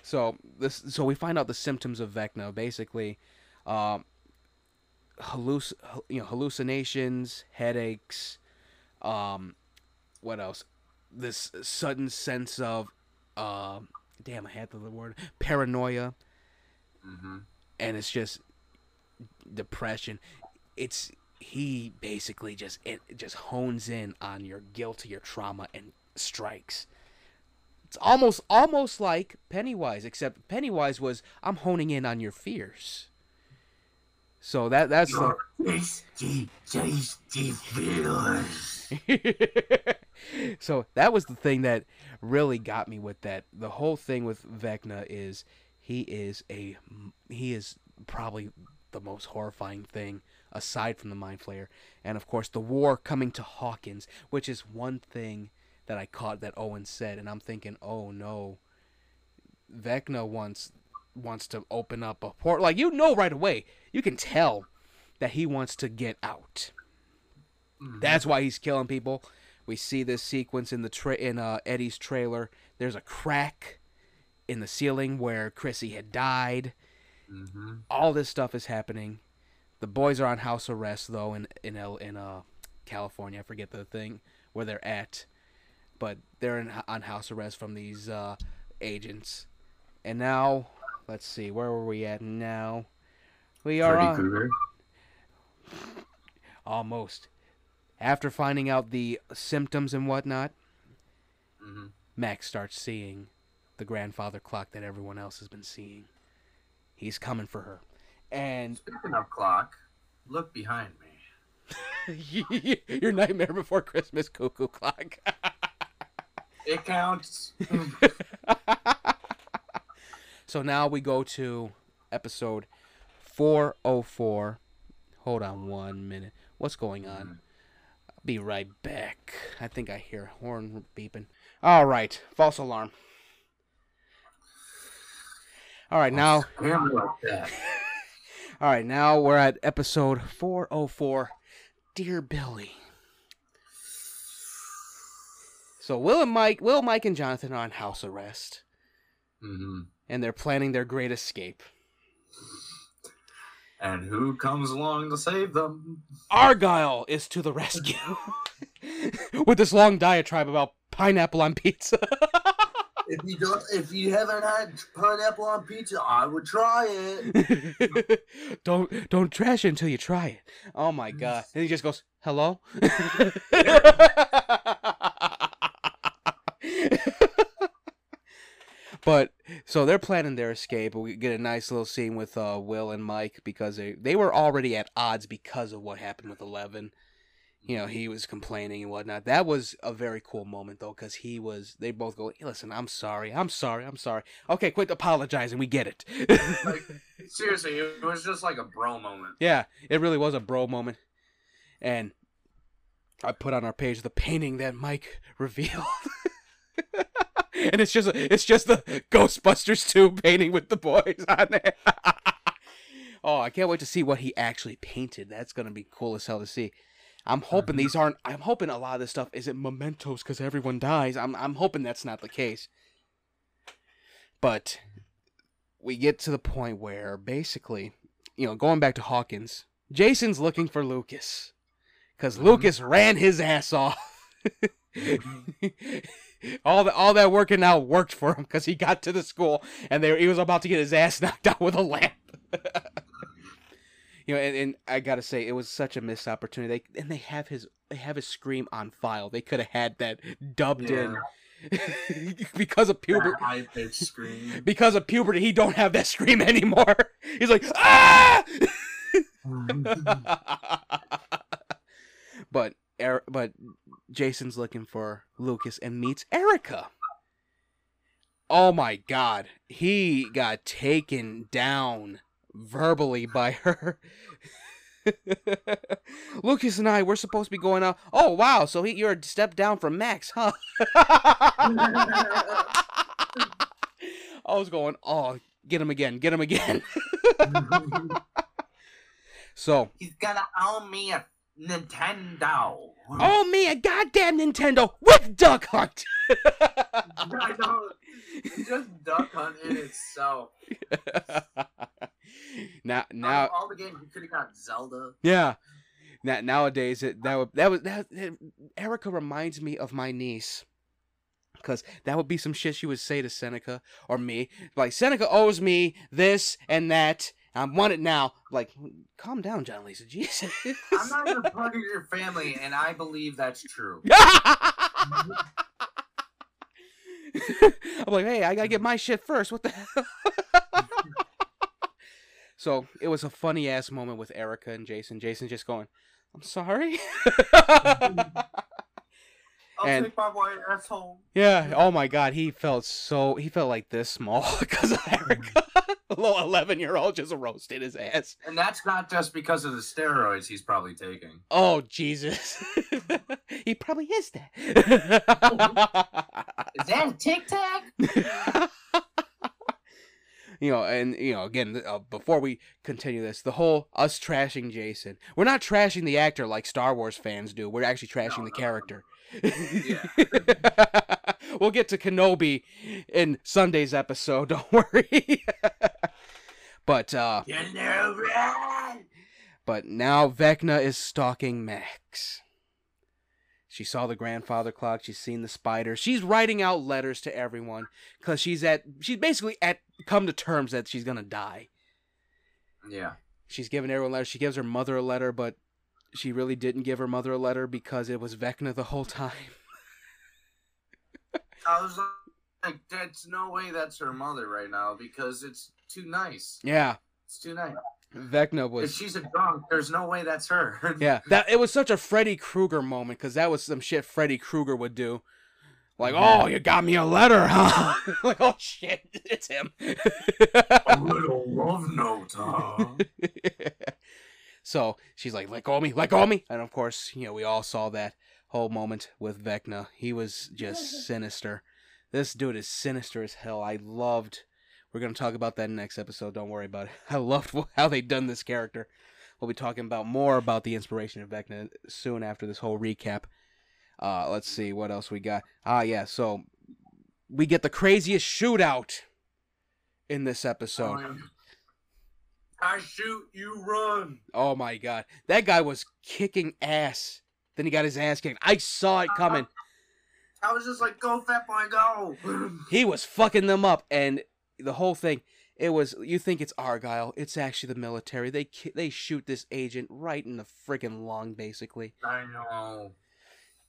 so this, so we find out the symptoms of Vecna. Basically, um, halluc- you know, hallucinations, headaches. Um, what else? This sudden sense of, um, damn, I had the word paranoia, hmm and it's just depression. It's he basically just it just hones in on your guilt, your trauma, and strikes. It's almost almost like Pennywise, except Pennywise was I'm honing in on your fears. So that that's the tasty, tasty feelings. so that was the thing that really got me with that. The whole thing with Vecna is he is a he is probably the most horrifying thing aside from the mind flayer and of course the war coming to Hawkins, which is one thing that I caught that Owen said and I'm thinking, "Oh no. Vecna wants wants to open up a port like you know right away. You can tell that he wants to get out. That's why he's killing people. We see this sequence in the tra- in uh, Eddie's trailer. There's a crack in the ceiling where Chrissy had died. hmm All this stuff is happening. The boys are on house arrest though in in in uh California. I forget the thing where they're at, but they're in, on house arrest from these uh, agents. And now, let's see, where were we at now? We are Freddy on Krueger. almost. After finding out the symptoms and whatnot, hmm Max starts seeing the grandfather clock that everyone else has been seeing. He's coming for her. And Speaking of clock, look behind me. your Nightmare Before Christmas cuckoo clock. It counts. so now we go to episode 404. Hold on one minute. What's going on? I'll be right back. I think I hear horn beeping. All right, false alarm. All right, now like. All right, now we're at episode 404 Dear Billy. So Will and Mike, Will, Mike and Jonathan are on house arrest hmm and they're planning their great escape. And who comes along to save them? Argyle is to the rescue with this long diatribe about pineapple on pizza. If you don't, if you haven't had pineapple on pizza, I would try it. don't don't trash it until you try it. Oh my god. And he just goes, "Hello?" But so they're planning their escape. We get a nice little scene with uh, Will and Mike because they they were already at odds because of what happened with Eleven. You know, he was complaining and whatnot. That was a very cool moment though, because he was. They both go, "Listen, I'm sorry, I'm sorry, I'm sorry." Okay, quit apologizing. We get it. Like seriously, it was just like a bro moment. Yeah, it really was a bro moment. And I put on our page the painting that Mike revealed. And it's just it's just the Ghostbusters 2 painting with the boys on there. Oh, I can't wait to see what he actually painted. That's gonna be cool as hell to see. I'm hoping these aren't. I'm hoping a lot of this stuff isn't mementos because everyone dies. I'm I'm hoping that's not the case. But we get to the point where basically, you know, going back to Hawkins, Jason's looking for Lucas because Mhm. Lucas ran his ass off. all that all that working out worked for him because he got to the school and they, he was about to get his ass knocked out with a lamp. you know, and, and I gotta say, it was such a missed opportunity. They, and they have his they have his scream on file. They could have had that dubbed in because of puberty. high pitched scream. Because of puberty, he don't have that scream anymore. He's like ah. but but Jason's looking for Lucas and meets Erica. Oh my god, he got taken down verbally by her. Lucas and I we're supposed to be going out. Oh wow, so he, you're a step down from Max, huh? I was going, oh, get him again, get him again. so, He's gonna own me a Nintendo. oh me, a goddamn Nintendo with Duck Hunt. I know. Just Duck Hunt in itself. now, now, of all the games, you could have got Zelda. yeah. Now, nowadays, it, that would that was that, that- Erica reminds me of my niece. Cause that would be some shit she would say to Seneca or me. Like Seneca owes me this and that. I want it now. Like, calm down, John Lisa. Jesus. I'm not even part of your family, and I believe that's true. I'm like, hey, I gotta get my shit first. What the hell? so it was a funny ass moment with Erica and Jason. Jason just going, I'm sorry. I'll And- take my white ass home. yeah. Oh my god, he felt so he felt like this small because of Erica. a little eleven year old just roasted his ass. And that's not just because of the steroids he's probably taking. Oh Jesus. he probably is that. Is that a Tic Tac? You know, and you know, again, uh, before we continue this, the whole us trashing Jason, we're not trashing the actor like Star Wars fans do. We're actually trashing No, the no, character. we'll get to Kenobi in Sunday's episode. Don't worry. but uh, but now Vecna is stalking Max. She saw the grandfather clock. She's seen the spider. She's writing out letters to everyone because she's at. She's basically at come to terms that she's gonna die. Yeah. She's given everyone letters. She gives her mother a letter, but she really didn't give her mother a letter because it was Vecna the whole time. I was like, that's no way that's her mother right now because it's too nice. Yeah, It's too nice. Vecna If was. she's a drunk, there's no way that's her. Yeah, that it was such a Freddy Krueger moment because that was some shit Freddy Krueger would do. Like, oh, you got me a letter, huh? like, oh shit, it's him. a little love note, huh? so she's like, let go of me, let go of me. And of course, you know, we all saw that whole moment with Vecna. He was just sinister. This dude is sinister as hell. I loved. We're gonna talk about that next episode. Don't worry about it. I loved how they done this character. We'll be talking about more about the inspiration of Vecna soon after this whole recap. Uh, let's see what else we got. Ah, yeah. So we get the craziest shootout in this episode. I shoot, you run. Oh my god. That guy was kicking ass. Then he got his ass kicked. I saw it coming. I was just like, go, fat boy, go. He was fucking them up and the whole thing it was you think it's Argyle, it's actually the military. They they shoot this agent right in the freaking lung basically. I know.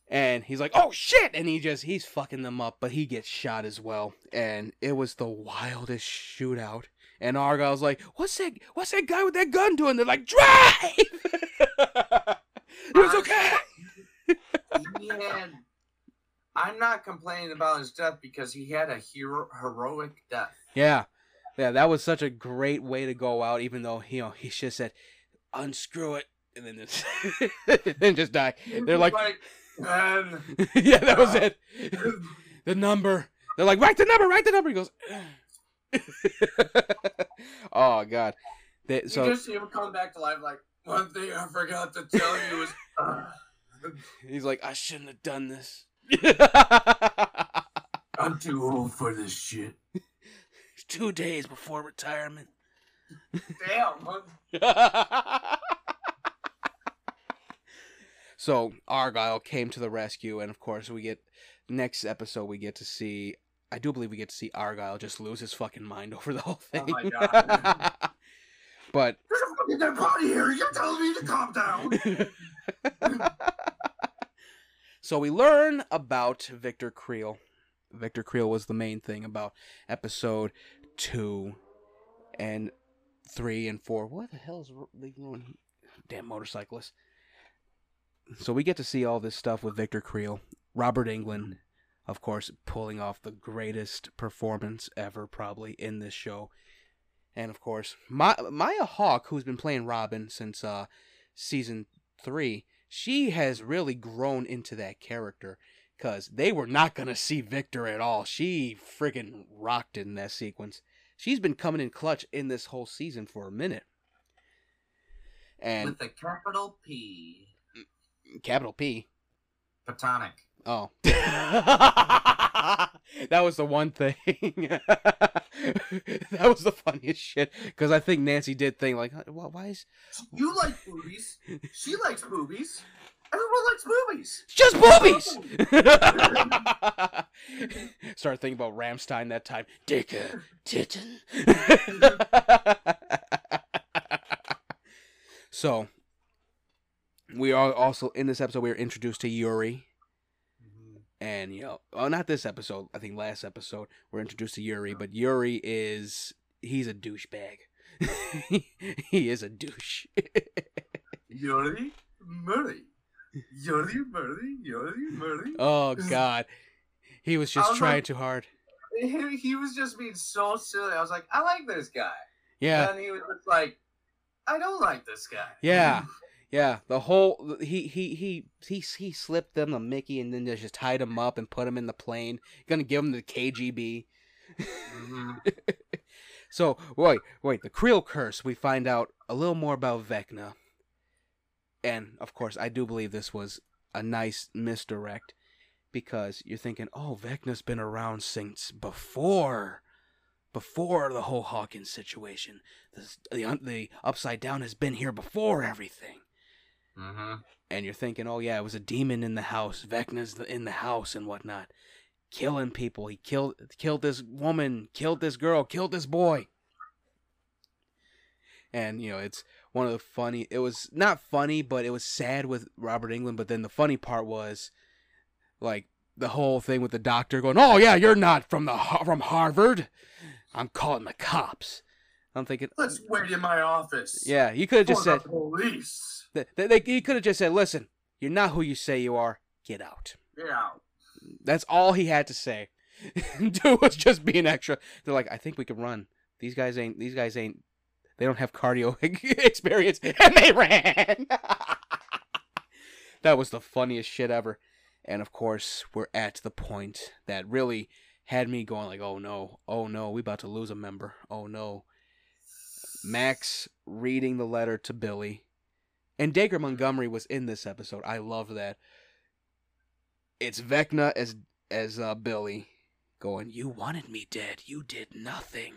And he's like, "Oh shit!" And he just he's fucking them up, but he gets shot as well. And it was the wildest shootout. And Argyle's like, "What's that? What's that guy with that gun doing?" They're like, "Drive!" it was okay. Had. I'm not complaining about his death because he had a hero heroic death. Yeah, yeah, that was such a great way to go out. Even though you know he just said, "Unscrew it," and then just then just die. They're like, man, yeah, that was it. The number. They're like, write the number, write the number. He goes, oh god, They, You so just see him come back to life like, one thing I forgot to tell you is. uh, he's like, I shouldn't have done this. I'm too old for this shit. Two days before retirement. Damn. Huh? so Argyle came to the rescue, and of course, we get next episode. We get to see. I do believe we get to see Argyle just lose his fucking mind over the whole thing. Oh my God. but There's a fucking dead body here. You're telling me to calm down. so we learn about Victor Creel. Victor Creel was the main thing about episode two and three and four. What the hell is they doing? Damn motorcyclist. So we get to see all this stuff with Victor Creel, Robert Englund, of course, pulling off the greatest performance ever, probably in this show, and of course, Ma- Maya Hawke, who's been playing Robin since uh, season three, she has really grown into that character because they were not going to see Victor at all. She friggin' rocked in that sequence. She's been coming in clutch in this whole season for a minute. And With a capital P. capital P. Platonic. Oh. that was the one thing. that was the funniest shit. Because I think Nancy did think, like, "Why- why is. You like boobies. She likes boobies. Everyone likes boobies. It's just boobies! Started thinking about Rammstein that time. Dicker, titten. so, we are also, in this episode, we are introduced to Yuri. Mm-hmm. And, you know, well, not this episode. I think last episode, we're introduced to Yuri. But Yuri is, he's a douchebag. he is a douche. Yuri Murray. Yuri Murray. Yuri Murray. oh, God. He was just was trying like- too hard. He, he was just being so silly. I was like, I like this guy. Yeah. And he was just like, I don't like this guy. Yeah. Yeah, the whole he he he he he slipped them the Mickey and then they just tied him up and put him in the plane. Gonna give him the KGB. Mhm. So wait, wait, the Creel curse. We find out a little more about Vecna, and of course, I do believe this was a nice misdirect because you're thinking, oh, Vecna's been around since before, before the whole Hawkins situation. The the, the Upside Down has been here before everything. Mhm. and you're thinking, oh yeah, it was a demon in the house, Vecna's in the house and whatnot, killing people. He killed killed this woman, killed this girl, killed this boy. And you know, it's one of the funny. It was not funny, but it was sad with Robert Englund. But then the funny part was, like the whole thing with the doctor going, "Oh yeah, you're not from the from Harvard. I'm calling the cops." I'm thinking, Let's wait in my office. yeah, you could have just said, the police. they, they, they, you could have just said, "Listen, you're not who you say you are. Get out." Yeah. That's all he had to say. Dude was just being extra. They're like, "I think we can run. These guys ain't. These guys ain't. They don't have cardio experience, and they ran." that was the funniest shit ever. And of course, we're at the point that really had me going like, "Oh no, oh no, we about to lose a member. Oh no." Max reading the letter to Billy. And Dacre Montgomery was in this episode. I love that. It's Vecna as as uh, Billy going, "You wanted me dead. You did nothing."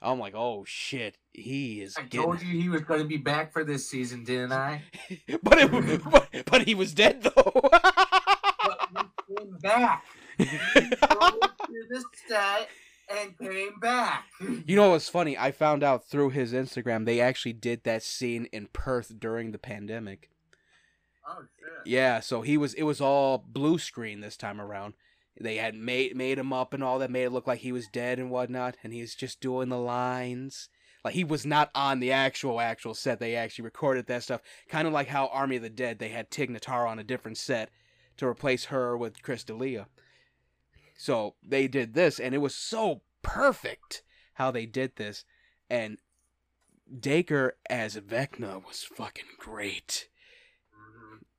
I'm like, "Oh shit, he is I getting." told you he was going to be back for this season, didn't I? but, it, but but he was dead though. But he came back. Set and came back. you know what's funny? I found out through his Instagram they actually did that scene in Perth during the pandemic. Oh shit. Yeah, so he was it was all blue screen this time around. They had made made him up and all that, made it look like he was dead and whatnot, and he's just doing the lines. Like he was not on the actual actual set. They actually recorded that stuff, kind of like how Army of the Dead they had Tig Notaro on a different set to replace her with Chris D'Elia. So they did this, and it was so perfect how they did this, and Dacre as Vecna was fucking great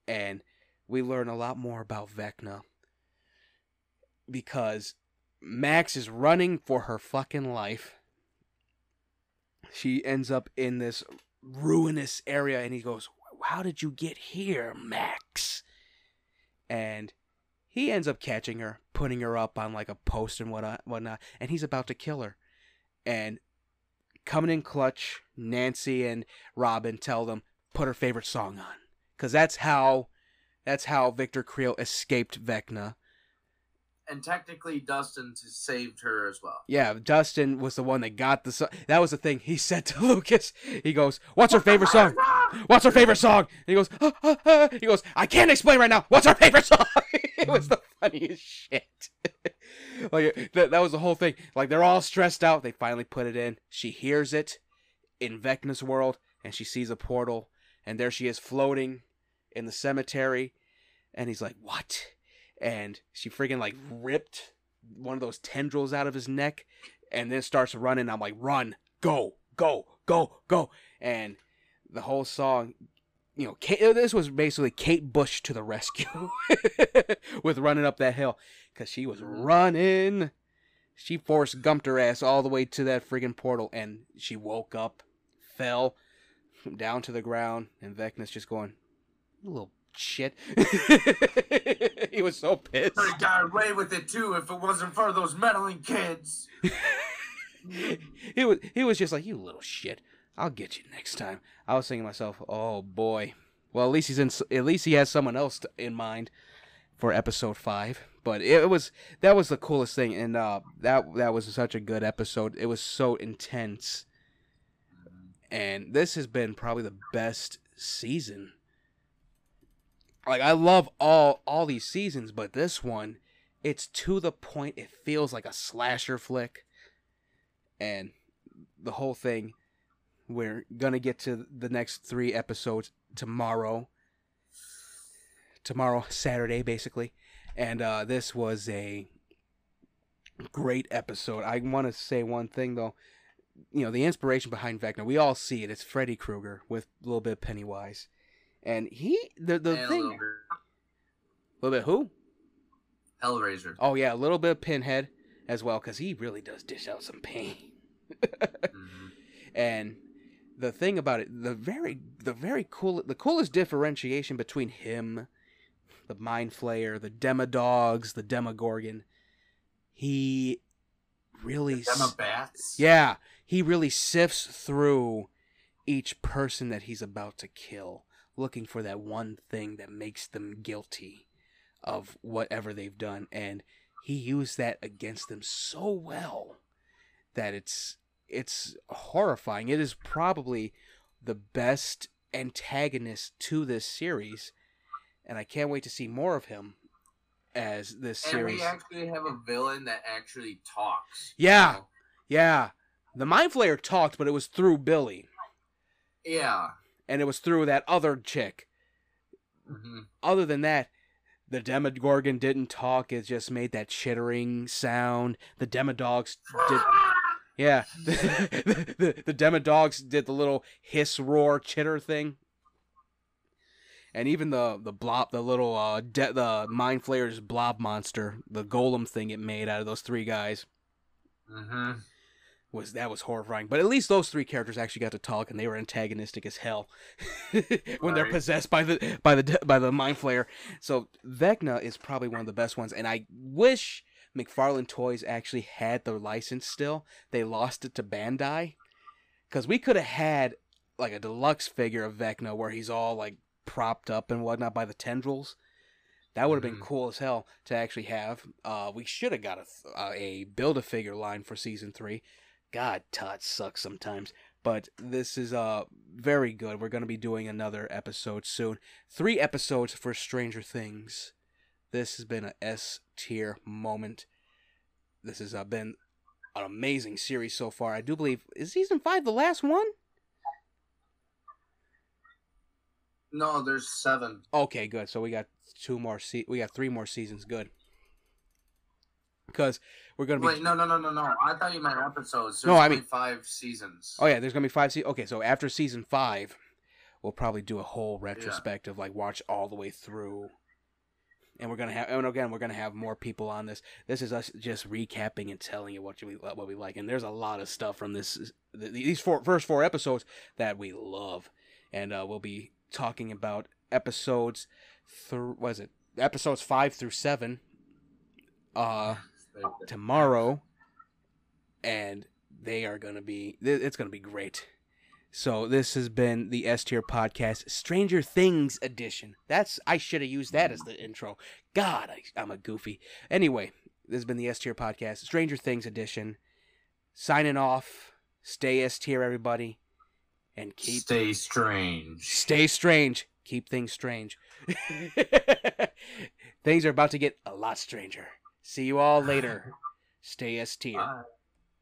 and we learn a lot more about Vecna because Max is running for her fucking life. she ends up in this ruinous area and he goes, How did you get here, Max? And he ends up catching her, putting her up on like a post and whatnot, uh, whatnot and he's about to kill her. And coming in clutch, Nancy and Robin tell them, put her favorite song on. Because that's how that's how Victor Creel escaped Vecna. And technically, Dustin saved her as well. Yeah, Dustin was the one that got the song. That was the thing he said to Lucas. He goes, "What's her favorite song? What's her favorite song?" And he goes, ah, ah, ah. "He goes, I can't explain right now. What's her favorite song?" it was the funniest shit. like that, that was the whole thing. Like they're all stressed out. They finally put it in. She hears it in Vecna's world, and she sees a portal, and there she is floating in the cemetery, and he's like, "What?" And she freaking like ripped one of those tendrils out of his neck and then starts running. I'm like, run, go, go, go, go. And the whole song, you know, Kate, uh, this was basically Kate Bush to the rescue with running up that hill because she was running. She Forrest Gumped her ass all the way to that friggin' portal and she woke up, fell down to the ground, and Vecna's just going, little shit. he was so pissed. Have got away with it too if it wasn't for those meddling kids. he was he was just like, you little shit. I'll get you next time. I was thinking to myself, oh boy. Well, at least he's in. At least he has someone else to, in mind for episode five. But it was that was the coolest thing, and uh, that that was such a good episode. It was so intense, and this has been probably the best season like I love all all these seasons, but this one, it's to the point. It feels like a slasher flick, and the whole thing. We're gonna get to the next three episodes tomorrow. Tomorrow, Saturday, basically, and uh, this was a great episode. I want to say one thing though. You know, the inspiration behind Vecna, we all see it. It's Freddy Krueger with a little bit of Pennywise and he the the And a thing little bit- a little bit who? Hellraiser. Oh yeah, a little bit of Pinhead as well because he really does dish out some pain. Mhm. and the thing about it, the very the very cool the coolest differentiation between him, the Mind Flayer, the Demodogs, the Demogorgon, he really yeah, he really sifts through each person that he's about to kill, looking for that one thing that makes them guilty of whatever they've done. And he used that against them so well that it's it's horrifying. It is probably the best antagonist to this series, and I can't wait to see more of him as this And series. we actually have a villain that actually talks. Yeah. you know? Yeah, the Mind Flayer talked, but it was through Billy. Yeah. And it was through that other chick. hmm Other than that, the Demogorgon didn't talk. It just made that chittering sound. The Demodogs did, yeah. The, the, the Demodogs did the little hiss, roar, chitter thing. And even the the blob, the little uh, de- the Mind Flayer's blob monster, the golem thing it made out of those three guys hmm was that was horrifying. But at least those three characters actually got to talk, and they were antagonistic as hell when they're possessed by the by the by the mind flayer. So Vecna is probably one of the best ones, and I wish McFarlane Toys actually had their license still. They lost it to Bandai because we could have had like a deluxe figure of Vecna where he's all like propped up and whatnot by the tendrils. That would have been Mhm. cool as hell to actually have. Uh, we should have got a uh, a build a figure line for season three. God, Todd sucks sometimes. But this is uh very good. We're gonna be doing another episode soon. Three episodes for Stranger Things. This has been a S tier moment. This has uh, been an amazing series so far. I do believe is season five the last one. No, there's seven. Okay, good. So we got two more. Se- we got three more seasons. Good. Because we're gonna be. Wait, no, no, no, no, no. I thought you meant episodes. There's No, I mean- five seasons. Oh yeah, there's gonna be five. Se- okay, so after season five, we'll probably do a whole retrospective, like watch all the way through, and we're gonna have and again we're gonna have more people on this. This is us just recapping and telling you what we what we like, and there's a lot of stuff from this these four first four episodes that we love, and uh, we'll be talking about episodes through was it episodes five through seven uh tomorrow and they are gonna be it's gonna be great so this has been the S tier podcast, Stranger Things edition. That's I should have used that as the intro. God, I, I'm a goofy. Anyway, this has been the S tier podcast, Stranger Things edition. Signing off. Stay S tier, everybody, and keep stay strange. Stay strange. Keep things strange. things are about to get a lot stranger. See you all later. Stay S tier. Bye.